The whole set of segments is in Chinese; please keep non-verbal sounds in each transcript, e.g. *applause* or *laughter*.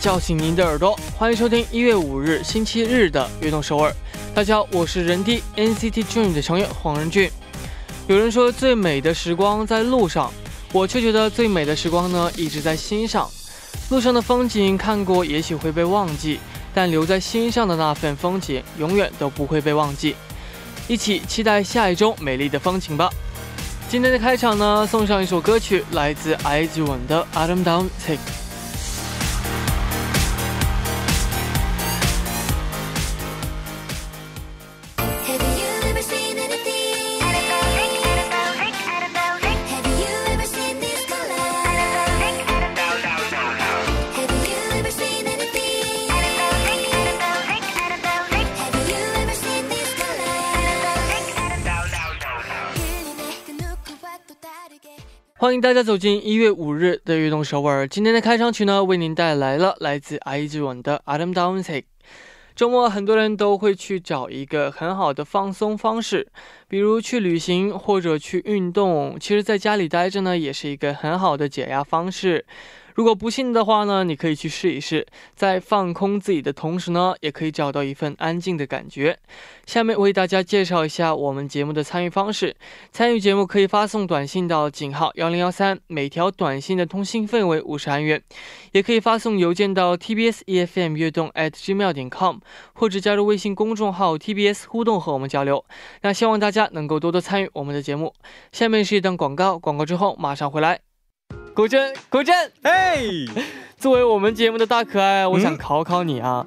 叫醒您的耳朵，欢迎收听一月五日星期日的悦动首尔。大家好，我是人低 NCT Dream 的成员黄仁俊。有人说最美的时光在路上，我却觉得最美的时光呢一直在心上。路上的风景看过也许会被忘记，但留在心上的那份风景永远都不会被忘记。一起期待下一周美丽的风景吧。今天的开场呢，送上一首歌曲，来自 IZ*ONE 的《Autumn Down Take》。欢迎大家走进一月五日的运动首尔。今天的开场曲呢，为您带来了来自 IZ*ONE 的《Adam Down Take》。周末很多人都会去找一个很好的放松方式，比如去旅行或者去运动。其实，在家里待着呢，也是一个很好的解压方式。如果不信的话呢，你可以去试一试，在放空自己的同时呢，也可以找到一份安静的感觉。下面为大家介绍一下我们节目的参与方式。参与节目可以发送短信到井号幺零幺三，每条短信的通信费为五十韩元；也可以发送邮件到 tbs efm 悦动 at gmail 点 com，或者加入微信公众号 tbs 互动和我们交流。那希望大家能够多多参与我们的节目。下面是一段广告，广告之后马上回来。古筝，古筝，哎，作为我们节目的大可爱，我想考考你啊，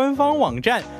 官方网站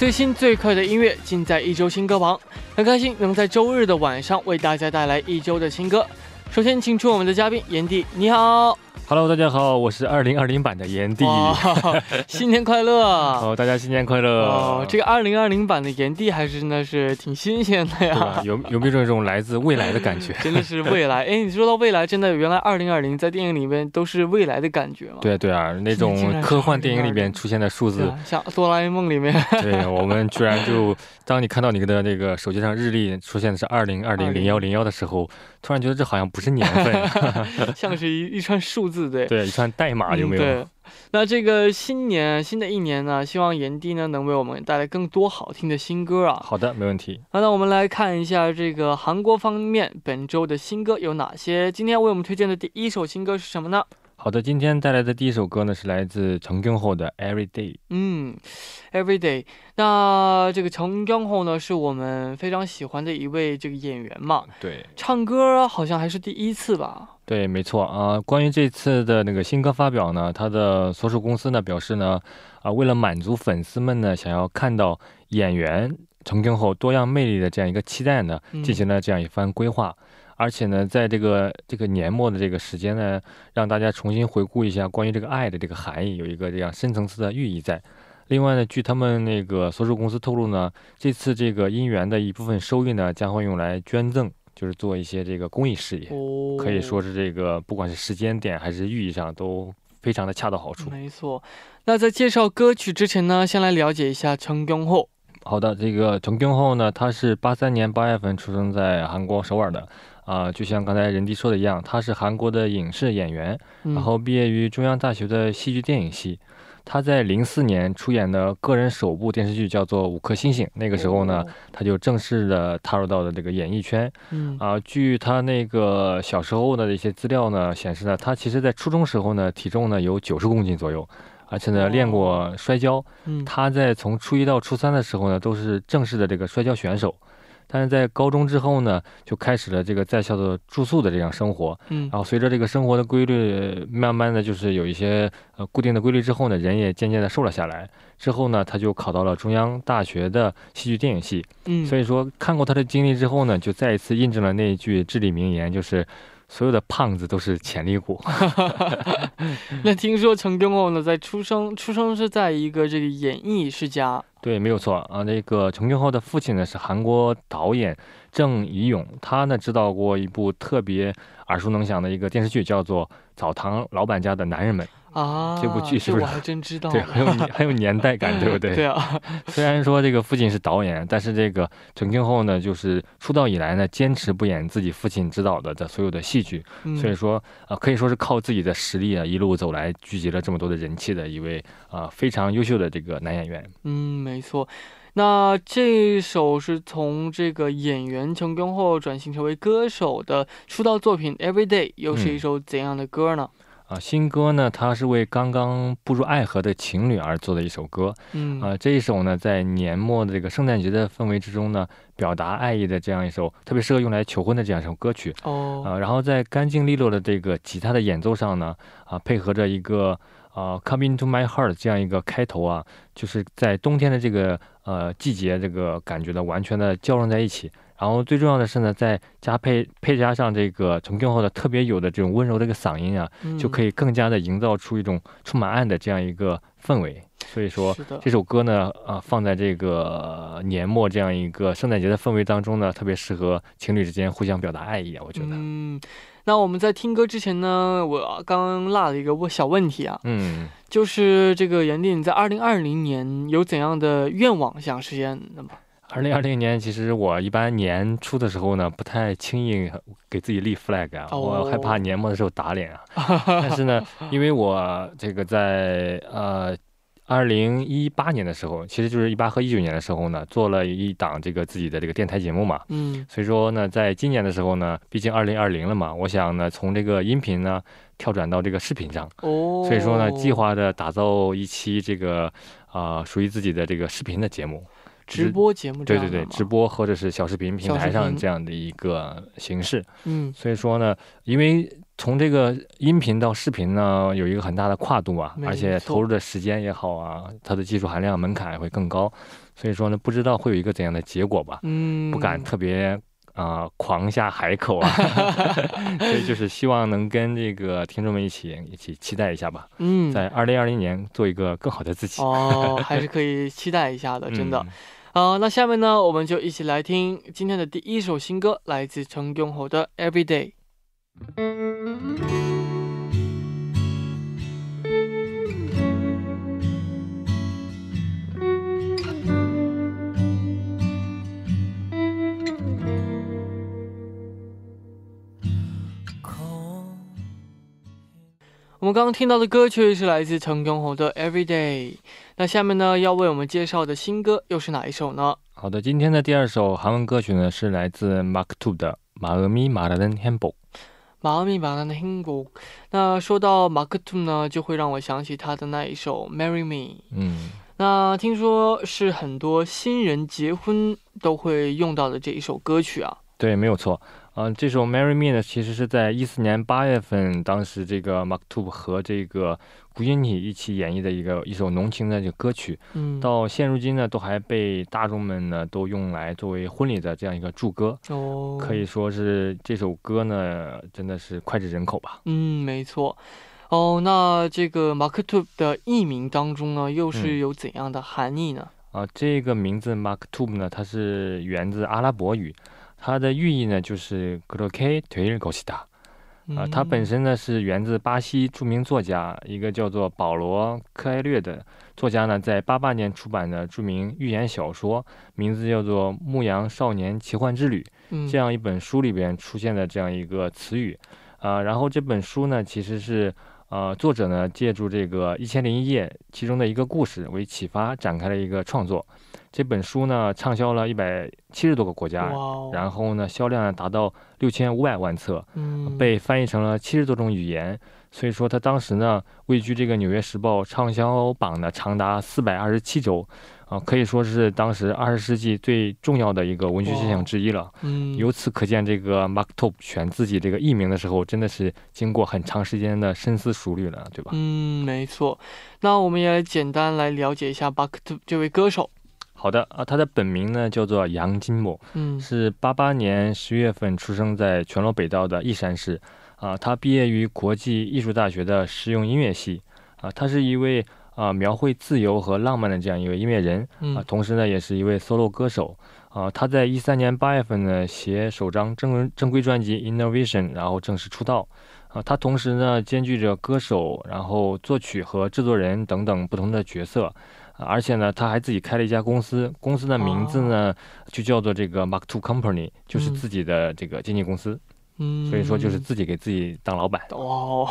最新最快的音乐尽在一周新歌榜，很开心能在周日的晚上为大家带来一周的新歌。首先，请出我们的嘉宾炎帝，你好。Hello，大家好，我是二零二零版的炎帝，新年快乐！*laughs* 哦，大家新年快乐！哦，这个二零二零版的炎帝还是真的是挺新鲜的呀，有有没有这种来自未来的感觉？*laughs* 真的是未来，*laughs* 哎，你说到未来，真的原来二零二零在电影里面都是未来的感觉吗？对啊对啊，那种科幻电影里面出现的数字，像哆啦 A 梦里面，对我们居然就当你看到你的那个手机上日历出现的是二零二零零幺零幺的时候，突然觉得这好像不是年份，像是一一串数字。对对，一串代码有没有？对，那这个新年新的一年呢，希望炎帝呢能为我们带来更多好听的新歌啊。好的，没问题。好，那我们来看一下这个韩国方面本周的新歌有哪些。今天为我们推荐的第一首新歌是什么呢？好的，今天带来的第一首歌呢是来自陈江后的《Every Day》。嗯，Every Day。那这个陈江后呢是我们非常喜欢的一位这个演员嘛？对，唱歌好像还是第一次吧？对，没错啊。关于这次的那个新歌发表呢，他的所属公司呢表示呢，啊，为了满足粉丝们呢想要看到演员陈江后多样魅力的这样一个期待呢，进行了这样一番规划。而且呢，在这个这个年末的这个时间呢，让大家重新回顾一下关于这个爱的这个含义，有一个这样深层次的寓意在。另外呢，据他们那个所属公司透露呢，这次这个姻缘的一部分收益呢，将会用来捐赠。就是做一些这个公益事业，哦，可以说是这个不管是时间点还是寓意上都非常的恰到好处。没错。那在介绍歌曲之前呢，先来了解一下陈恭后。好的，这个陈恭后呢，他是八三年八月份出生在韩国首尔的，啊、就像刚才任迪说的一样，他是韩国的影视演员，嗯然后毕业于中央大学的戏剧电影系。他在零四年出演的个人首部电视剧叫做《五颗星星》，那个时候呢，哦，他就正式的踏入到了这个演艺圈。嗯啊、据他那个小时候的一些资料呢显示呢，他其实在初中时候呢，体重呢有九十公斤左右，而且呢哦练过摔跤。嗯，他在从初一到初三的时候呢，都是正式的这个摔跤选手。但是在高中之后呢，就开始了这个在校的住宿的这样生活。嗯然后随着这个生活的规律，慢慢的就是有一些呃固定的规律之后呢，人也渐渐的瘦了下来。之后呢，他就考到了中央大学的戏剧电影系。嗯，所以说，看过他的经历之后呢，就再一次印证了那一句至理名言，就是所有的胖子都是潜力股。*laughs* *laughs* 那听说陈恭后呢，在出生出生是在一个这个演艺世家。对，没有错啊。那个陈俊浩的父亲呢是韩国导演郑怡勇，他呢指导过一部特别耳熟能详的一个电视剧，叫做《澡堂老板家的男人们》。啊，这部剧是不是我还真知道对，很有年 *laughs* 很有年代感，对不对？对啊，*laughs* 虽然说这个父亲是导演，但是这个陈俊浩呢，就是出道以来呢，坚持不演自己父亲指导的的所有的戏剧。嗯所以说，呃，可以说是靠自己的实力啊，一路走来，聚集了这么多的人气的一位啊、非常优秀的这个男演员。嗯，没错。那这首是从这个演员成功后转型成为歌手的出道作品《Everyday》，又是一嗯首怎样的歌呢？啊，新歌呢，它是为刚刚步入爱河的情侣而做的一首歌。嗯啊，这一首呢，在年末的这个圣诞节的氛围之中呢，表达爱意的这样一首特别适合用来求婚的这样一首歌曲。哦，啊，然后在干净利落的这个吉他的演奏上呢，啊，配合着一个啊 “Come into my heart” 这样一个开头啊，就是在冬天的这个呃季节，这个感觉呢完全的交融在一起。然后最重要的是呢，再加配配加上这个陈俊浩的特别有的这种温柔的一个嗓音啊，就可以以更加的营造出一种充满爱的这样一个氛围。所以说，这首歌呢，啊，放在这个年末这样一个圣诞节的氛围当中呢，特别适合情侣之间互相表达爱意啊，我觉得。嗯，那我们在听歌之前呢，我刚刚落了一个问小问题啊，嗯，就是这个严定在二零二零年有怎样的愿望想实现的吗？二零二零年，其实我一般年初的时候呢，不太轻易 *laughs* 给自己立 flag 啊，哦。我害怕年末的时候打脸啊。*laughs* 但是呢，因为我这个在呃。二零一八年的时候，其实就是一八和一九年的时候呢，做了一档这个自己的这个电台节目嘛，嗯。所以说呢，在今年的时候呢，毕竟二零二零了嘛，我想呢，从这个音频呢跳转到这个视频上，哦，所以说呢，计划的打造一期这个啊、属于自己的这个视频的节目，直播节目这对对对，直，播或者是小视频平台上这样的一个形式。嗯所以说呢，因为从这个音频到视频呢，有一个很大的跨度啊，而且投入的时间也好啊，它的技术含量门槛也会更高。所以说呢，不知道会有一个怎样的结果吧，嗯，不敢特别。啊、狂下海口啊，*laughs* 所以就是希望能跟这个听众们一起一起期待一下吧，嗯，在二零二零年做一个更好的自己。哦，还是 *laughs* 可以期待一下的，真的。嗯好、那下面呢，我们就一起来听今天的第一首新歌，来自陈永侯的《Everyday》。们刚刚听到的歌曲是来自陈永侯的《Everyday》。那下面呢，要为我们介绍的新歌又是哪一首呢？好的，今天的第二首韩文歌曲呢是来自 Mark Two 的《마음이말하는행복》。马米马兰的행복。那说到马克吐呢，就会让我想起他的那一首《Marry Me》。嗯，那听说是很多新人结婚都会用到的这一首歌曲啊。对，没有错。 嗯、这首《Marry Me》呢，其实是在一四年八月份，当时这个 Mark Two 和这个古音体一起演绎的一个一首浓情的这个歌曲，嗯，到现如今呢，都还被大众们呢都用来作为婚礼的这样一个祝歌，哦，可以说是这首歌呢真的是脍炙人口吧。嗯，没错。哦，那这个马克吐的艺名当中呢，又是嗯有怎样的含义呢？啊，这个名字 Mark Two 呢，它是源自阿拉伯语，它的寓意呢就是그렇게될것이 다。 啊，它本身呢是源自巴西着名作家一个叫做保罗·科埃略的作家呢，在八八年出版的着名寓言小说，名字叫做《牧羊少年奇幻之旅》这样一本书里边出现的这样一个词语。啊，然后这本书呢，其实是 呃作者呢借助这个《一千零一夜》其中的一个故事为启发展开了一个创作。这本书呢畅销了一百七十多个国家，然后呢销量达到六千五百万册，被翻译成了七十多种语言。所以说，他当时呢位居这个《纽约时报》畅销榜的长达四百二十七周，啊，可以说是当时二十世纪最重要的一个文学现象之一了。嗯，由此可见，这个 Mark Twain 选自己这个艺名的时候，真的是经过很长时间的深思熟虑了，对吧？嗯，没错。那我们也来简单来了解一下 Mark Twain 这位歌手。好的啊，他的本名呢叫做杨金某，嗯，是八八年十月份出生在全罗北道的义山市，啊，他毕业于国际艺术大学的实用音乐系，啊，他是一位啊描绘自由和浪漫的这样一位音乐人，啊，同时呢也是一位 solo 歌手，啊，他在一三年八月份呢写首张正正规专辑《Innovation》，然后正式出道，啊，他同时呢兼具着歌手、然后作曲和制作人等等不同的角色。而且呢，他还自己开了一家公司，公司的名字呢就叫做这个 Mark Two Company，就是自己的这个经纪公司。嗯，所以说就是自己给自己当老板。哦，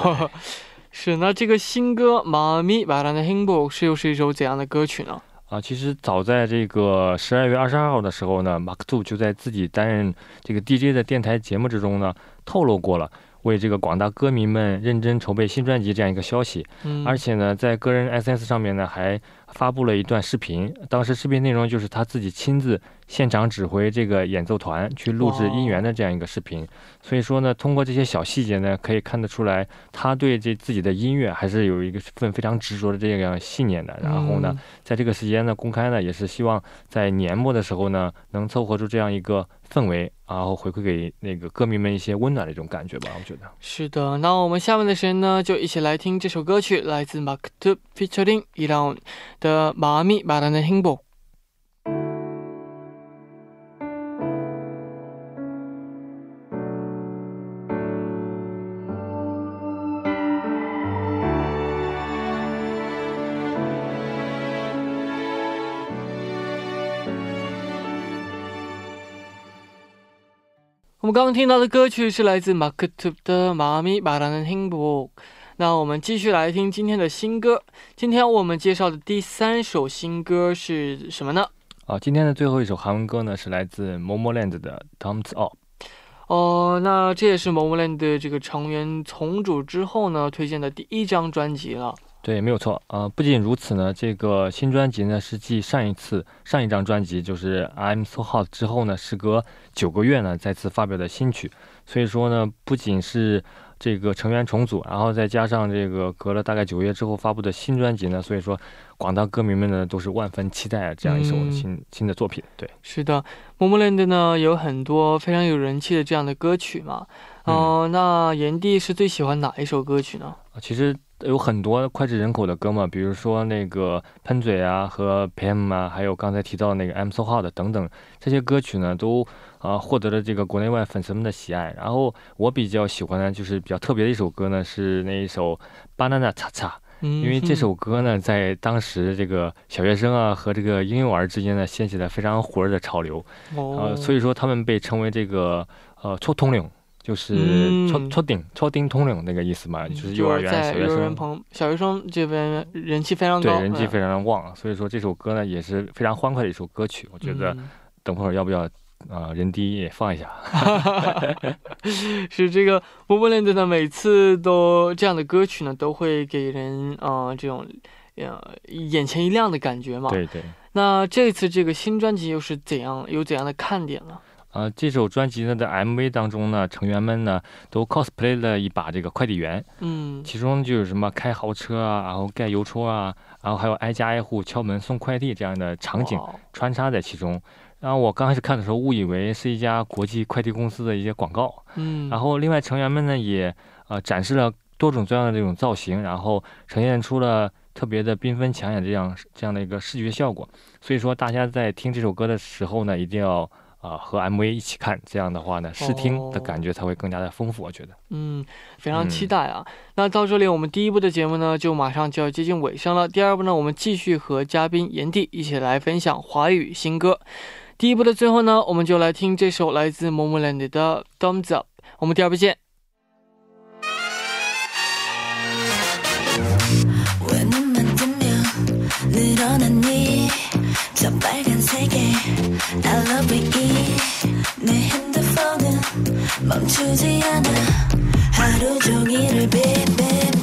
是。那这个新歌《妈咪把他的 h i m b o 是又是一首怎样的歌曲呢？啊，其实早在这个十二月二十二号的时候呢，Mark Two 就在自己担任这个 DJ 的电台节目之中呢透露过了。为这个广大歌迷们认真筹备新专辑这样一个消息，而且呢，在个人 SNS 上面呢还发布了一段视频，当时视频内容就是他自己亲自现场指挥这个演奏团去录制音源的这样一个视频。所以说呢，通过这些小细节呢，可以看得出来他对这自己的音乐还是有一个份非常执着的这样信念的。然后呢，在这个时间呢公开呢，也是希望在年末的时候呢，能凑合出这样一个。氛围，然后回馈给那个歌迷们一些温暖的一种感觉吧，我觉得是的。那我们下面的时间呢，就一起来听这首歌曲，来自 Mark Two featuring Ilan 的《妈咪把它的幸福》。我们刚刚听到的歌曲是来自马克吐的《妈咪把它的幸福》。那我们继续来听今天的新歌。今天我们介绍的第三首新歌是什么呢？啊，今天的最后一首韩文歌呢是来自 Momoland 的《Thumbs Up》。哦，那这也是 Momoland 的这个成员重组之后呢推荐的第一张专辑了。对，没有错啊。不仅如此呢，这个新专辑呢是继上一次上一张专辑就是《I'm So Hot》之后呢，时隔九个月呢再次发表的新曲。所以说呢，不仅是这个成员重组，然后再加上这个隔了大概九个月之后发布的新专辑呢，所以说广大歌迷们呢都是万分期待这样一首新新的作品。对，是的，Momoland 呢有很多非常有人气的这样的歌曲嘛。哦，那炎帝是最喜欢哪一首歌曲呢？其实。有很多脍炙人口的歌嘛，比如说那个喷嘴啊和 PM 啊，还有刚才提到的那个 I'm So Hot 等等这些歌曲呢，都啊，获得了这个国内外粉丝们的喜爱。然后我比较喜欢的就是比较特别的一首歌呢，是那一首《Banana 叉叉》。因为这首歌呢，在当时这个小学生啊和这个婴幼儿之间呢，掀起了非常火热的潮流，哦、所以说他们被称为这个呃“超统领”，就是“超超顶超顶通领”那个意思嘛，就是幼儿园、小学生。小学生这边人气非常高，对，人气非常的旺，所以说这首歌呢也是非常欢快的一首歌曲。我觉得等会儿要不要啊人低也放一下？*laughs* 是这个 Moveland 呢，每次都这样的歌曲呢都会给人啊这种呃眼前一亮的感觉嘛。对对。那这次这个新专辑又是怎样有怎样的看点呢？啊，这首专辑呢的 MV 当中呢，成员们呢都 cosplay 了一把这个快递员，嗯，其中就有什么开豪车啊，然后盖邮戳啊，然后还有挨家挨户敲门送快递这样的场景穿插在其中。然后我刚开始看的时候误以为是一家国际快递公司的一些广告，嗯，然后另外成员们呢也呃展示了多种多样的这种造型，然后呈现出了特别的缤纷抢眼这样这样的一个视觉效果。所以说大家在听这首歌的时候呢，一定要。啊和 MV 一起看，这样的话呢，视听的感觉才会更加的丰富。我觉得，嗯，非常期待啊。那到这里，我们第一部的节目呢，就马上就要接近尾声了。第二部呢，我们继续和嘉宾炎帝一起来分享华语新歌。第一部的最后呢，我们就来听这首来自 Momoland 的 Thumbs Up。我们第二部见。 왜 눈만 뜨면 늘어나니 저 빨간색의 I love it 내 핸드폰은 멈추지 않아 하루 종일을 baby baby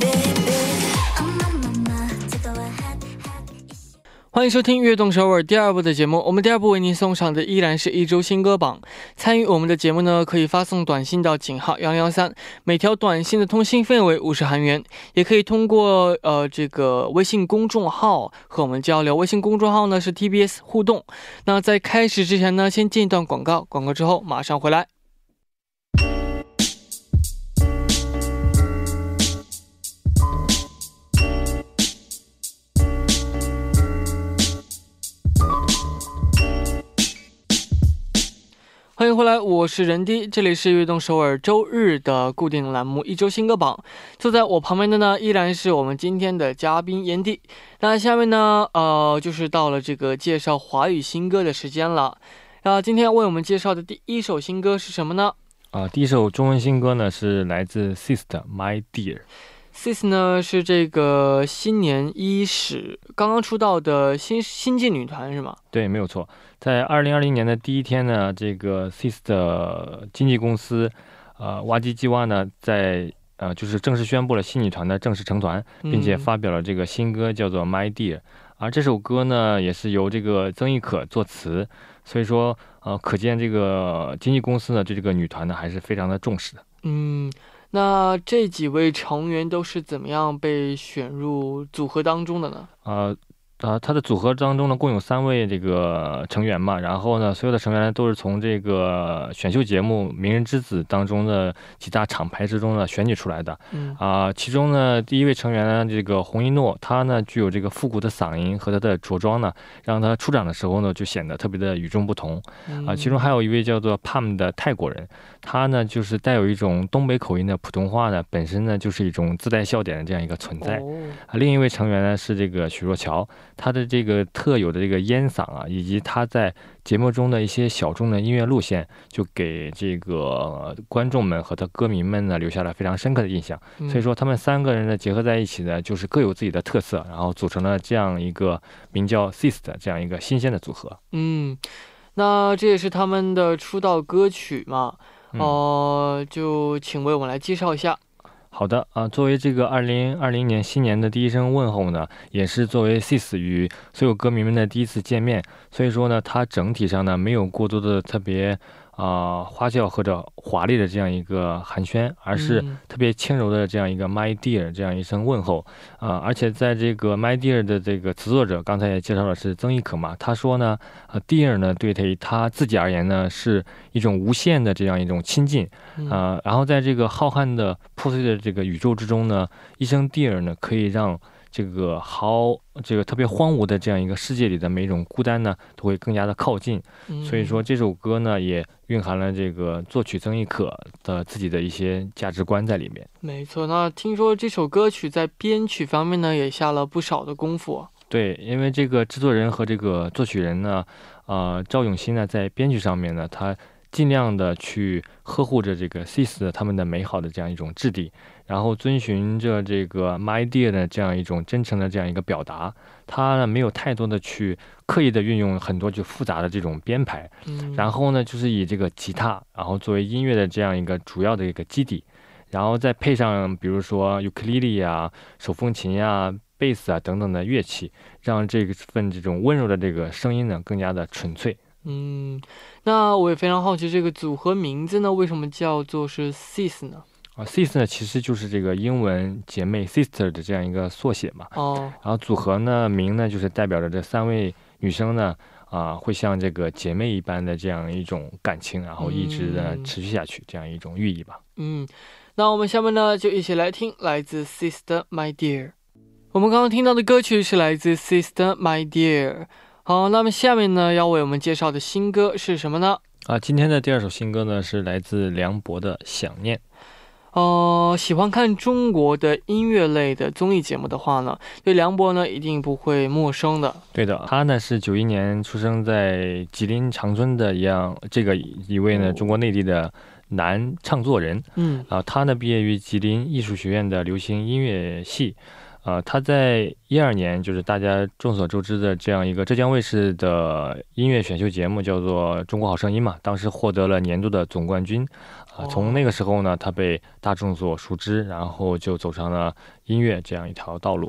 欢迎收听《悦动首尔》第二部的节目。我们第二部为您送上的依然是一周新歌榜。参与我们的节目呢，可以发送短信到井号幺零幺三，每条短信的通信费为五十韩元。也可以通过呃这个微信公众号和我们交流。微信公众号呢是 TBS 互动。那在开始之前呢，先进一段广告，广告之后马上回来。欢迎回来，我是任迪，这里是悦动首尔周日的固定栏目一周新歌榜。坐在我旁边的呢，依然是我们今天的嘉宾炎帝。那下面呢，呃，就是到了这个介绍华语新歌的时间了。那今天为我们介绍的第一首新歌是什么呢啊，第一首中文新歌呢是来自 Sis 的 My Dear。？Sis 呢是这个新年伊始刚刚出道的新新晋女团是吗？对，没有错。在二零二零年的第一天呢，这个 Sis 的经纪公司，呃，挖机计划呢，在呃就是正式宣布了新女团的正式成团，并且嗯发表了这个新歌叫做《My Dear》，而这首歌呢也是由这个曾轶可作词，所以说呃，可见这个经纪公司呢对这个女团呢还是非常的重视的。嗯，那这几位成员都是怎么样被选入组合当中的呢？呃呃，他的组合当中呢，共有三位这个成员嘛，然后呢，所有的成员呢都是从这个选秀节目《名人之子》当中的几大厂牌之中呢选举出来的嗯啊、其中呢，第一位成员呢，这个洪一诺，他呢具有这个复古的嗓音和他的着装呢，让他出场的时候呢就显得特别的与众不同啊、其中还有一位叫做 Pam 的泰国人，他呢就是带有一种东北口音的普通话呢，本身呢就是一种自带笑点的这样一个存在。哦啊，另一位成员呢是这个许若乔，他的这个特有的这个烟嗓啊，以及他在节目中的一些小众的音乐路线，就给这个呃观众们和他歌迷们呢留下了非常深刻的印象。嗯所以说，他们三个人呢结合在一起呢，就是各有自己的特色，然后组成了这样一个名叫 Sis 的这样一个新鲜的组合。嗯，那这也是他们的出道歌曲嘛？嗯哦、就请为我们来介绍一下。好的啊，作为这个二零二零年新年的第一声问候呢，也是作为 Sis 与所有歌迷们的第一次见面，所以说呢，它整体上呢没有过多的特别啊、花轿或者华丽的这样一个寒暄，而是嗯特别轻柔的这样一个 My Dear 这样一声问候啊、而且在这个 My Dear 的这个词作者刚才也介绍的是曾轶可嘛，他说呢，呃，Dear 呢对他他自己而言呢是一种无限的这样一种亲近。嗯啊、然后在这个浩瀚的破碎的这个宇宙之中呢，一声 dear 呢，可以让这个毫这个特别荒芜的这样一个世界里的每一种孤单呢，都会更加的靠近。所以说这首歌呢，也蕴含了这个作曲曾轶可的自己的一些价值观在里面。没错。那听说这首歌曲在编曲方面呢，也下了不少的功夫啊。对，因为这个制作人和这个作曲人呢，呃，赵永新呢，在编曲上面呢，他尽量的去呵护着这个 Sis 他们的美好的这样一种质地，然后遵循着这个 My Dear 的这样一种真诚的这样一个表达，他呢没有太多的去刻意的运用很多就复杂的这种编排，嗯，然后呢就是以这个吉他，然后作为音乐的这样一个主要的一个基底，然后再配上比如说尤克里里啊、手风琴呀、贝斯啊等等的乐器，让这份这种温柔的这个声音呢更加的纯粹。嗯，那我也非常好奇，这个组合名字呢，为什么叫做是 Sis 呢？啊，sis 呢其实就是这个英文姐妹 sister 的这样一个缩写嘛。哦，然后组合呢名呢就是代表着这三位女生呢啊会像这个姐妹一般的这样一种感情，然后一直的嗯持续下去这样一种寓意吧。嗯，那我们下面呢就一起来听来自 Sister My Dear。我们刚刚听到的歌曲是来自 Sister My Dear。好，那么下面呢要为我们介绍的新歌是什么呢？啊，今天的第二首新歌呢是来自梁博的《想念》。哦、喜欢看中国的音乐类的综艺节目的话呢，对梁博呢一定不会陌生的。对的，他呢是九一年出生在吉林长春的一样，这个一位呢中国内地的男唱作人嗯啊，他呢毕业于吉林艺术学院的流行音乐系。啊，他在一二年，就是大家众所周知的这样一个浙江卫视的音乐选秀节目，叫做《中国好声音》嘛，当时获得了年度的总冠军。啊，哦从那个时候呢，他被大众所熟知，然后就走上了音乐这样一条道路。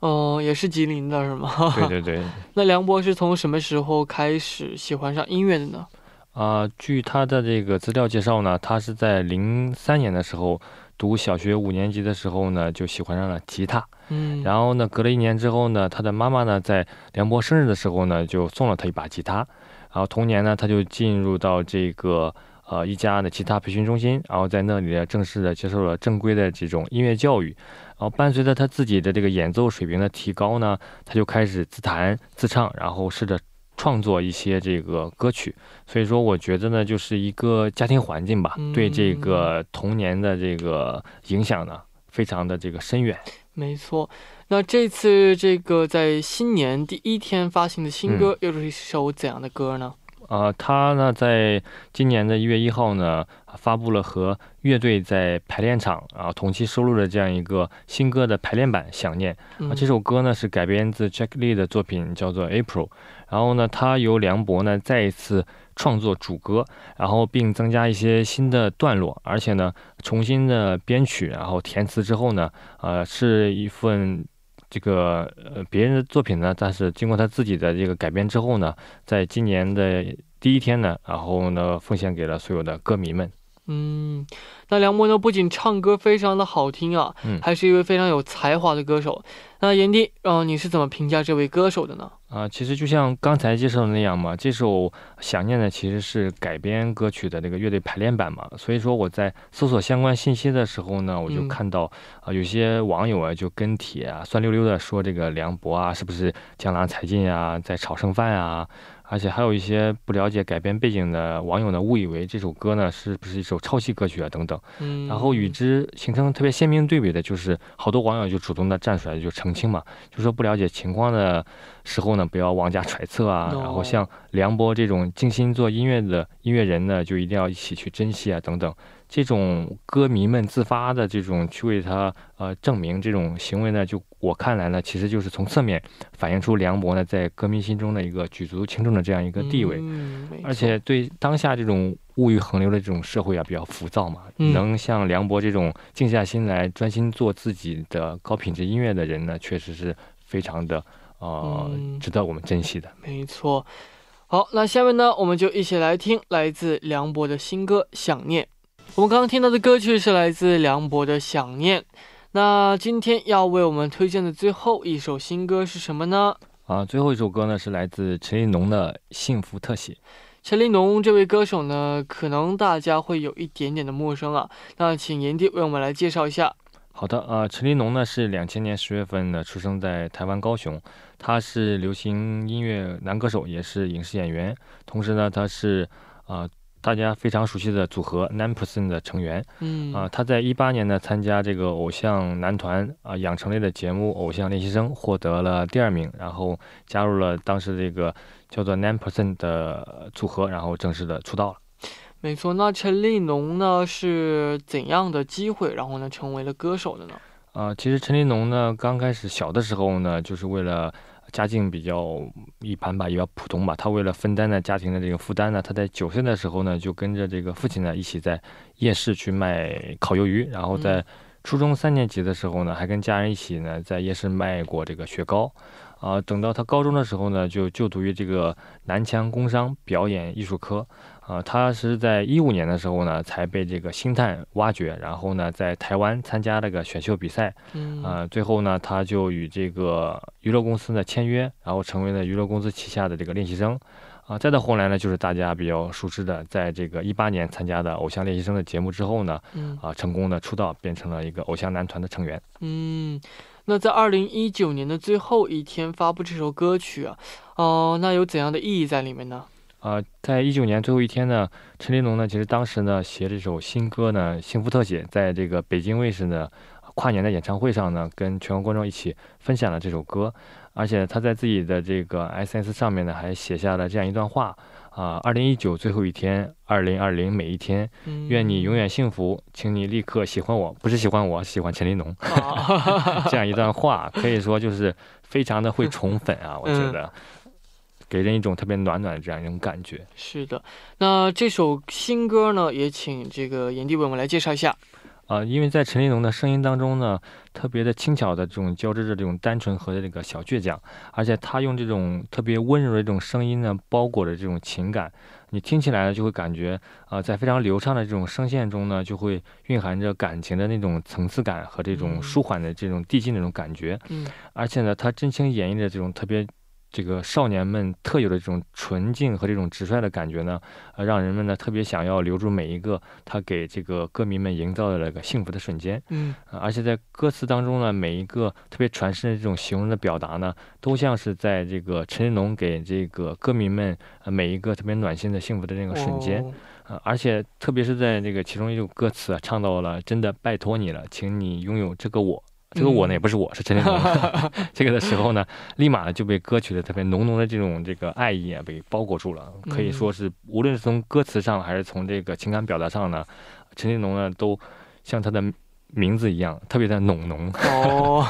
哦、也是吉林的是吗？*laughs* 对对对，那梁博是从什么时候开始喜欢上音乐的呢？啊、据他的这个资料介绍呢，他是在零三年的时候读小学五年级的时候呢，就喜欢上了吉他。嗯，然后呢，隔了一年之后呢，他的妈妈呢，在梁博生日的时候呢，就送了他一把吉他。然后同年呢，他就进入到这个呃一家的吉他培训中心，然后在那里呢，正式的接受了正规的这种音乐教育。然后伴随着他自己的这个演奏水平的提高呢，他就开始自弹自唱，然后试着创作一些这个歌曲。所以说，我觉得呢，就是一个家庭环境吧，对这个童年的这个影响呢，非常的这个深远。没错。那这次这个在新年第一天发行的新歌，又是一首怎样的歌呢？啊、他呢，在今年的一月一号呢，发布了和乐队在排练场啊同期收录的这样一个新歌的排练版《想念》嗯啊。这首歌呢是改编自 Jack Lee 的作品，叫做《April》。然后呢，他由梁博呢再一次创作主歌，然后并增加一些新的段落，而且呢重新的编曲，然后填词之后呢，呃，是一份这个呃别人的作品呢，但是经过他自己的这个改编之后呢，在今年的第一天呢，然后呢奉献给了所有的歌迷们。嗯，那梁博呢，不仅唱歌非常的好听啊，嗯还是一位非常有才华的歌手。那炎帝，呃，你是怎么评价这位歌手的呢？啊、其实就像刚才介绍的那样嘛，这首《想念》呢其实是改编歌曲的那个乐队排练版嘛，所以说我在搜索相关信息的时候呢，我就嗯看到啊、有些网友啊就跟帖啊酸溜溜的说这个梁博啊是不是江郎才尽啊，在炒剩饭啊，而且还有一些不了解改编背景的网友呢误以为这首歌呢是不是一首抄袭歌曲啊等等。嗯，然后与之形成特别鲜明对比的就是，好多网友就主动的站出来就澄清嘛，就说不了解情况的时候呢，不要妄加揣测啊。哦然后像梁博这种静心做音乐的音乐人呢，就一定要一起去珍惜啊等等。这种歌迷们自发的这种去为他呃证明这种行为呢，就我看来呢，其实就是从侧面反映出梁博呢在歌迷心中的一个举足轻重的这样一个地位。嗯，而且对当下这种物欲横流的这种社会啊，比较浮躁嘛，嗯能像梁博这种静下心来专心做自己的高品质音乐的人呢，确实是非常的呃、嗯值得我们珍惜的。没错。好，那下面呢，我们就一起来听来自梁博的新歌《想念》。我们刚刚听到的歌曲是来自梁博的《想念》。那今天要为我们推荐的最后一首新歌是什么呢？啊，最后一首歌呢是来自陈立农的《幸福特写》。陈立农这位歌手呢，可能大家会有一点点的陌生啊。那请炎帝为我们来介绍一下。好的，呃，陈立农呢是两千年十月份呢出生在台湾高雄，他是流行音乐男歌手，也是影视演员，同时呢他是啊、呃大家非常熟悉的组合 Nine Percent 的成员。嗯啊、他在一八年呢参加这个偶像男团啊、养成类的节目《偶像练习生》，获得了第二名，然后加入了当时这个叫做 Nine Percent 的组合，然后正式的出道了。没错。那陈立农呢是怎样的机会，然后呢成为了歌手的呢？啊、其实陈立农呢刚开始小的时候呢，就是为了家境比较一般吧，也比较普通吧，他为了分担呢家庭的这个负担呢，他在九岁的时候呢就跟着这个父亲呢一起在夜市去卖烤鱿鱼，然后在嗯初中三年级的时候呢，还跟家人一起呢在夜市卖过这个雪糕。啊、等到他高中的时候呢，就就读于这个南腔工商表演艺术科。啊、他是在一五年的时候呢，才被这个星探挖掘，然后呢，在台湾参加了个选秀比赛。嗯啊，最后呢，他就与这个娱乐公司呢签约，然后成为了娱乐公司旗下的这个练习生。啊，再到后来呢，就是大家比较熟知的，在这个一八年参加的《偶像练习生》的节目之后呢，嗯啊，成功的出道，变成了一个偶像男团的成员。嗯，那在二零一九年的最后一天发布这首歌曲啊，哦、那有怎样的意义在里面呢？呃，在一九年最后一天呢，陈立农呢，其实当时呢写这首新歌呢《幸福特写》，在这个北京卫视呢跨年的演唱会上呢，跟全国观众一起分享了这首歌，而且他在自己的这个 S S 上面呢还写下了这样一段话啊：二零一九最后一天，二零二零每一天，嗯愿你永远幸福，请你立刻喜欢我，不是喜欢我，喜欢陈立农。啊 *laughs* 这样一段话，可以说就是非常的会宠粉啊，我觉得，给人一种特别暖暖的这样一种感觉。是的，那这首新歌呢，也请这个炎帝为我们来介绍一下。啊、因为在陈立农的声音当中呢，特别的轻巧的这种交织着这种单纯和这个小倔强，而且他用这种特别温柔的这种声音呢，包裹着这种情感，你听起来呢就会感觉啊、在非常流畅的这种声线中呢，就会蕴含着感情的那种层次感和这种嗯舒缓的这种递进的这种感觉。嗯而且呢，他真情演绎的这种特别这个少年们特有的这种纯净和这种直率的感觉呢，呃，让人们呢特别想要留住每一个他给这个歌迷们营造的那个幸福的瞬间。嗯呃而且在歌词当中呢，每一个特别传神的这种形容的表达呢，都像是在这个陈立农给这个歌迷们呃每一个特别暖心的幸福的那个瞬间。哦呃，而且特别是在这个其中一首歌词啊，唱到了“真的拜托你了，请你拥有这个我”，这个我呢嗯也不是我，是陈立农。*laughs* 这个的时候呢，立马呢就被歌曲的特别浓浓的这种这个爱意啊被包裹住了，可以嗯说是无论是从歌词上还是从这个情感表达上呢，陈立农呢都像他的名字一样特别的浓浓。哦，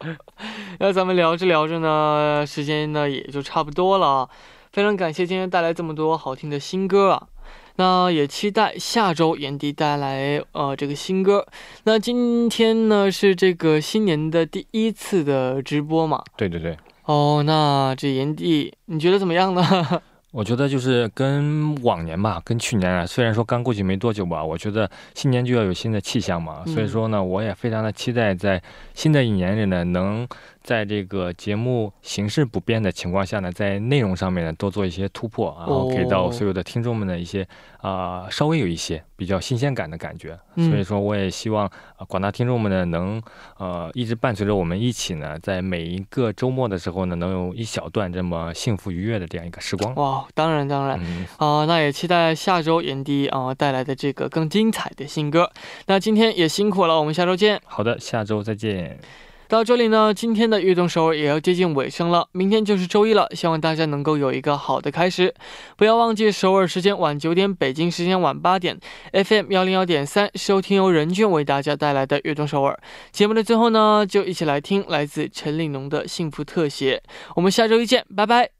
*laughs* 那咱们聊着聊着呢，时间呢也就差不多了啊。非常感谢今天带来这么多好听的新歌啊。那也期待下周炎帝带来呃这个新歌。那今天呢是这个新年的第一次的直播嘛？对对对，哦，那这炎帝你觉得怎么样呢？*laughs* 我觉得就是跟往年吧，跟去年啊，虽然说刚过去没多久吧，我觉得新年就要有新的气象嘛，所以嗯说呢，我也非常的期待在新的一年里呢，能在这个节目形式不变的情况下呢，在内容上面呢多做一些突破，然后给到哦所有的听众们的一些啊、稍微有一些比较新鲜感的感觉。嗯所以说，我也希望啊、广大听众们呢能呃一直伴随着我们一起呢，在每一个周末的时候呢，能有一小段这么幸福愉悦的这样一个时光。哇，当然当然。嗯，啊、那也期待下周炎帝啊、带来的这个更精彩的新歌。那今天也辛苦了，我们下周见。好的，下周再见。到这里呢，今天的悦动首尔也要接近尾声了，明天就是周一了，希望大家能够有一个好的开始。不要忘记首尔时间晚九点，北京时间晚八点，FM 幺零幺点三收听由任俊为大家带来的悦动首尔。节目的最后呢，就一起来听来自陈立农的幸福特写。我们下周一见，拜拜。